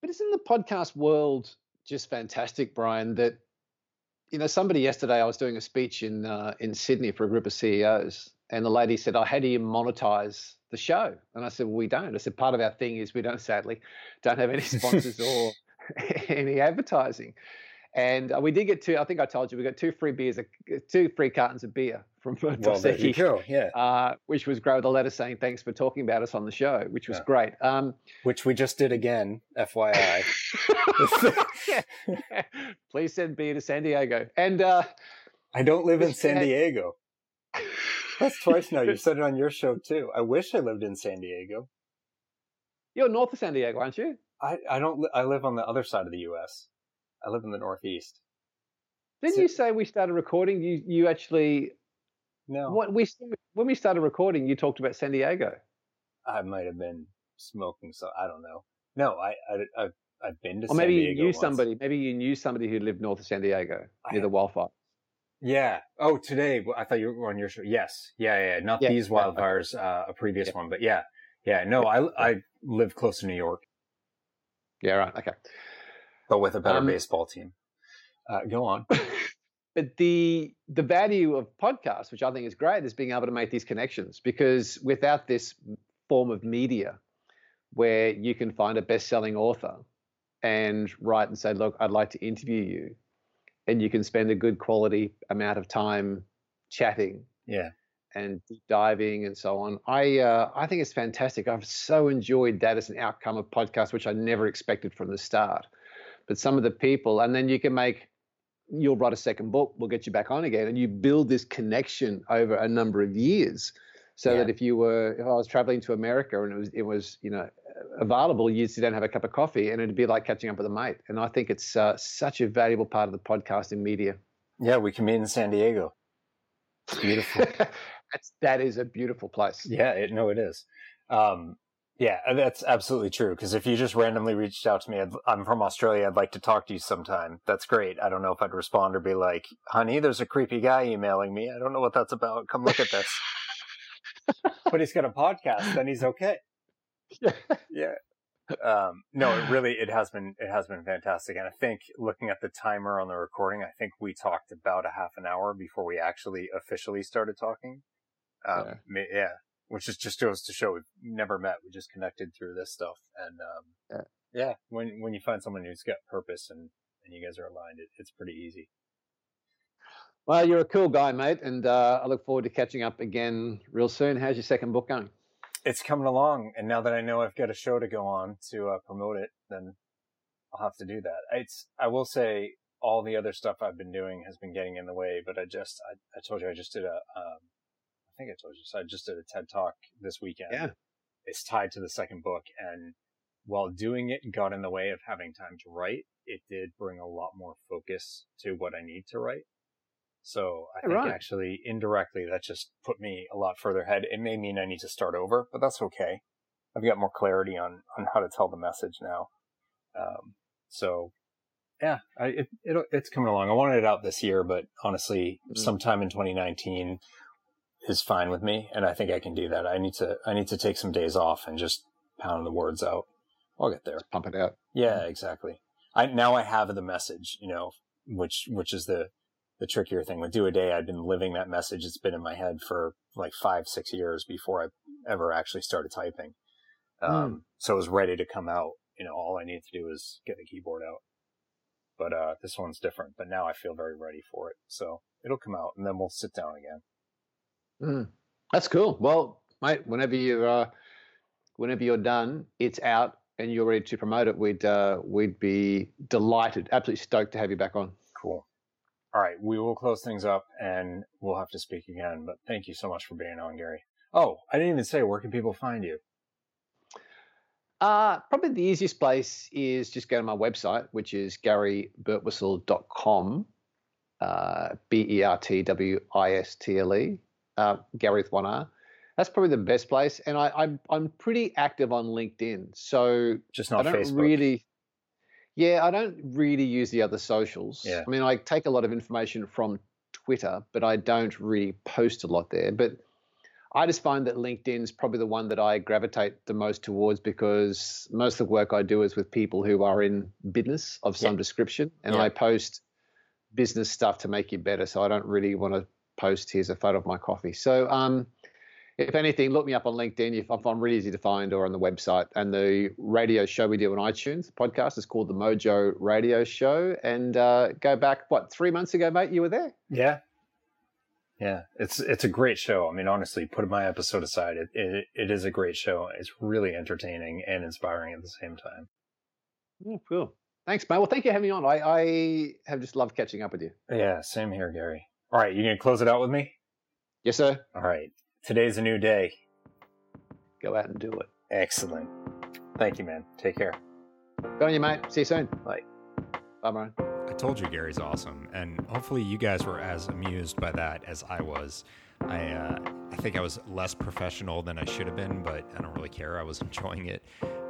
But isn't the podcast world just fantastic, Brian? That you know, somebody yesterday I was doing a speech in uh, in Sydney for a group of CEOs, and the lady said, "Oh, how do you monetize the show?" And I said, "Well, we don't." I said, "Part of our thing is we don't, sadly, don't have any [laughs] sponsors or [laughs] any advertising." And uh, we did get two. I think I told you we got two free beers, two free cartons of beer from [laughs] well, there you go. Yeah, uh, which was great with a letter saying thanks for talking about us on the show, which was yeah. great. Um, which we just did again, FYI. [laughs] [laughs] Please send beer to San Diego. And uh, I don't live in San Diego. That's twice now. You said it on your show too. I wish I lived in San Diego. You're north of San Diego, aren't you? I, I don't. I live on the other side of the U.S. I live in the Northeast. Didn't so, you say we started recording? You you actually no. What we when we started recording, you talked about San Diego. I might have been smoking, so I don't know. No, I I I've, I've been to. Or maybe you knew once. somebody. Maybe you knew somebody who lived north of San Diego near I, the wildfire. Yeah. Oh, today I thought you were on your show. Yes. Yeah. Yeah. Not yeah, these wildfires. Uh, a previous yeah. one, but yeah. Yeah. No, I I live close to New York. Yeah. Right. Okay but with a better um, baseball team. Uh, go on. [laughs] but the the value of podcasts, which I think is great, is being able to make these connections because without this form of media, where you can find a best-selling author and write and say, "Look, I'd like to interview you," and you can spend a good quality amount of time chatting. Yeah. And diving and so on. I uh, I think it's fantastic. I've so enjoyed that as an outcome of podcasts, which I never expected from the start but some of the people, and then you can make, you'll write a second book, we'll get you back on again, and you build this connection over a number of years, so yeah. that if you were, if I was traveling to America and it was, it was, you know, available, you'd sit down and have a cup of coffee, and it'd be like catching up with a mate. And I think it's uh, such a valuable part of the podcasting media. Yeah, we can meet in San Diego. It's beautiful. [laughs] That's that is a beautiful place. Yeah, it, no, it is. Um, yeah, uh, that's absolutely true. Because if you just randomly reached out to me, i am from Australia, I'd like to talk to you sometime. That's great. I don't know if I'd respond or be like, honey, there's a creepy guy emailing me. I don't know what that's about. Come look at this. [laughs] but he's got a podcast, then he's okay. Yeah. [laughs] yeah. Um, no, it really, it has been, it has been fantastic. And I think looking at the timer on the recording, I think we talked about a half an hour before we actually officially started talking. Um, yeah. yeah which is just goes to show we've never met. We just connected through this stuff. And, um, yeah. yeah, when, when you find someone who's got purpose and, and you guys are aligned, it, it's pretty easy. Well, you're a cool guy, mate, and uh, I look forward to catching up again real soon. How's your second book going? It's coming along, and now that I know I've got a show to go on to uh, promote it, then I'll have to do that. It's I will say all the other stuff I've been doing has been getting in the way, but I just I, I told you I just did a um, think I told you. So I just did a TED talk this weekend. Yeah. It's tied to the second book. And while doing it got in the way of having time to write, it did bring a lot more focus to what I need to write. So I think right. actually indirectly that just put me a lot further ahead. It may mean I need to start over, but that's okay. I've got more clarity on, on how to tell the message now. Um, so yeah, I, it, it, it's coming along. I wanted it out this year, but honestly, mm-hmm. sometime in 2019, is fine with me, and I think I can do that. I need to I need to take some days off and just pound the words out. I'll get there. Just pump it out. Yeah, exactly. I now I have the message, you know, which which is the the trickier thing with do a day. I've been living that message. It's been in my head for like five six years before I ever actually started typing. Um, mm. So it was ready to come out. You know, all I need to do is get the keyboard out. But uh, this one's different. But now I feel very ready for it. So it'll come out, and then we'll sit down again. Mm, that's cool. Well, mate, whenever you're uh, whenever you're done, it's out and you're ready to promote it, we'd uh, we'd be delighted, absolutely stoked to have you back on. Cool. All right, we will close things up and we'll have to speak again. But thank you so much for being on, Gary. Oh, I didn't even say where can people find you. Uh, probably the easiest place is just go to my website, which is garybertwistle.com, uh, B E R T W I S T L E, uh, Gary with one R that's probably the best place. And I, I'm I'm pretty active on LinkedIn, so just not I don't Facebook. really. Yeah, I don't really use the other socials. Yeah. I mean, I take a lot of information from Twitter, but I don't really post a lot there. But I just find that LinkedIn is probably the one that I gravitate the most towards because most of the work I do is with people who are in business of some Yeah. description, and Yeah. I post business stuff to make you better. So I don't really want to post here's a photo of my coffee. So um, if anything, look me up on LinkedIn. If I'm really easy to find, or on the website. And the radio show we do on iTunes, the podcast is called the Mojo Radio Show. And uh, go back, what three months ago, mate? You were there. Yeah. Yeah, it's it's a great show. I mean, honestly, put my episode aside, it, it it is a great show. It's really entertaining and inspiring at the same time. Oh, cool. Thanks, mate. Well, thank you for having me on. I, I have just loved catching up with you. Yeah, same here, Gary. All right, you gonna close it out with me? Yes, sir. All right. Today's a new day. Go out and do it. Excellent. Thank you, man. Take care. Good on you, mate. See you soon. Bye. Bye, Brian. I told you Gary's awesome, and hopefully you guys were as amused by that as I was. I uh, I think I was less professional than I should have been, but I don't really care. I was [laughs] enjoying it,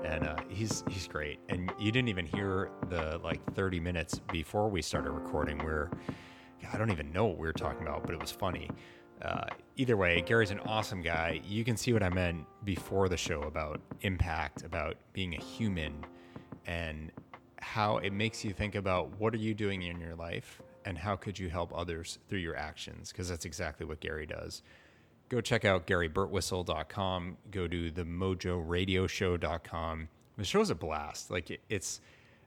and uh, he's he's great. And you didn't even hear the like 30 minutes before we started recording where I don't even know what we were talking about, but it was funny. Uh, either way, Gary's an awesome guy. You can see what I meant before the show about impact, about being a human, and how it makes you think about what are you doing in your life and how could you help others through your actions because that's exactly what Gary does. Go check out GaryBertwistle.com. Go to the MojoRadioShow.com. The a blast. Like it, it's,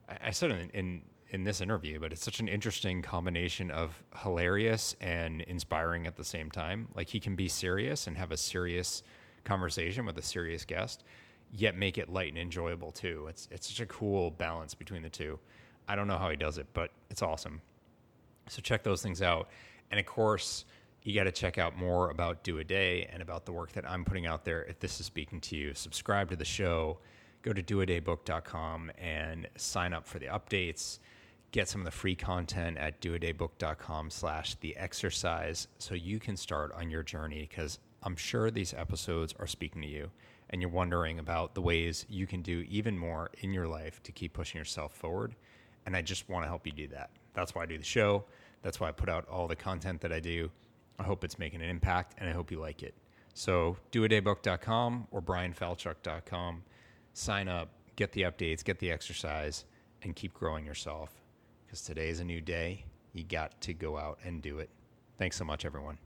I I said in, in in this interview, but it's such an interesting combination of hilarious and inspiring at the same time. Like he can be serious and have a serious conversation with a serious guest, yet make it light and enjoyable too. It's it's such a cool balance between the two. I don't know how he does it, but it's awesome. So check those things out. And of course, you got to check out more about Do a Day and about the work that I'm putting out there if this is speaking to you. Subscribe to the show. Go to doadaybook.com and sign up for the updates. Get some of the free content at doadaybook.com slash the exercise so you can start on your journey because I'm sure these episodes are speaking to you and you're wondering about the ways you can do even more in your life to keep pushing yourself forward. And I just want to help you do that. That's why I do the show. That's why I put out all the content that I do. I hope it's making an impact and I hope you like it. So, doadaybook.com or brianfalchuk.com. Sign up, get the updates, get the exercise, and keep growing yourself. Because today is a new day. You got to go out and do it. Thanks so much, everyone.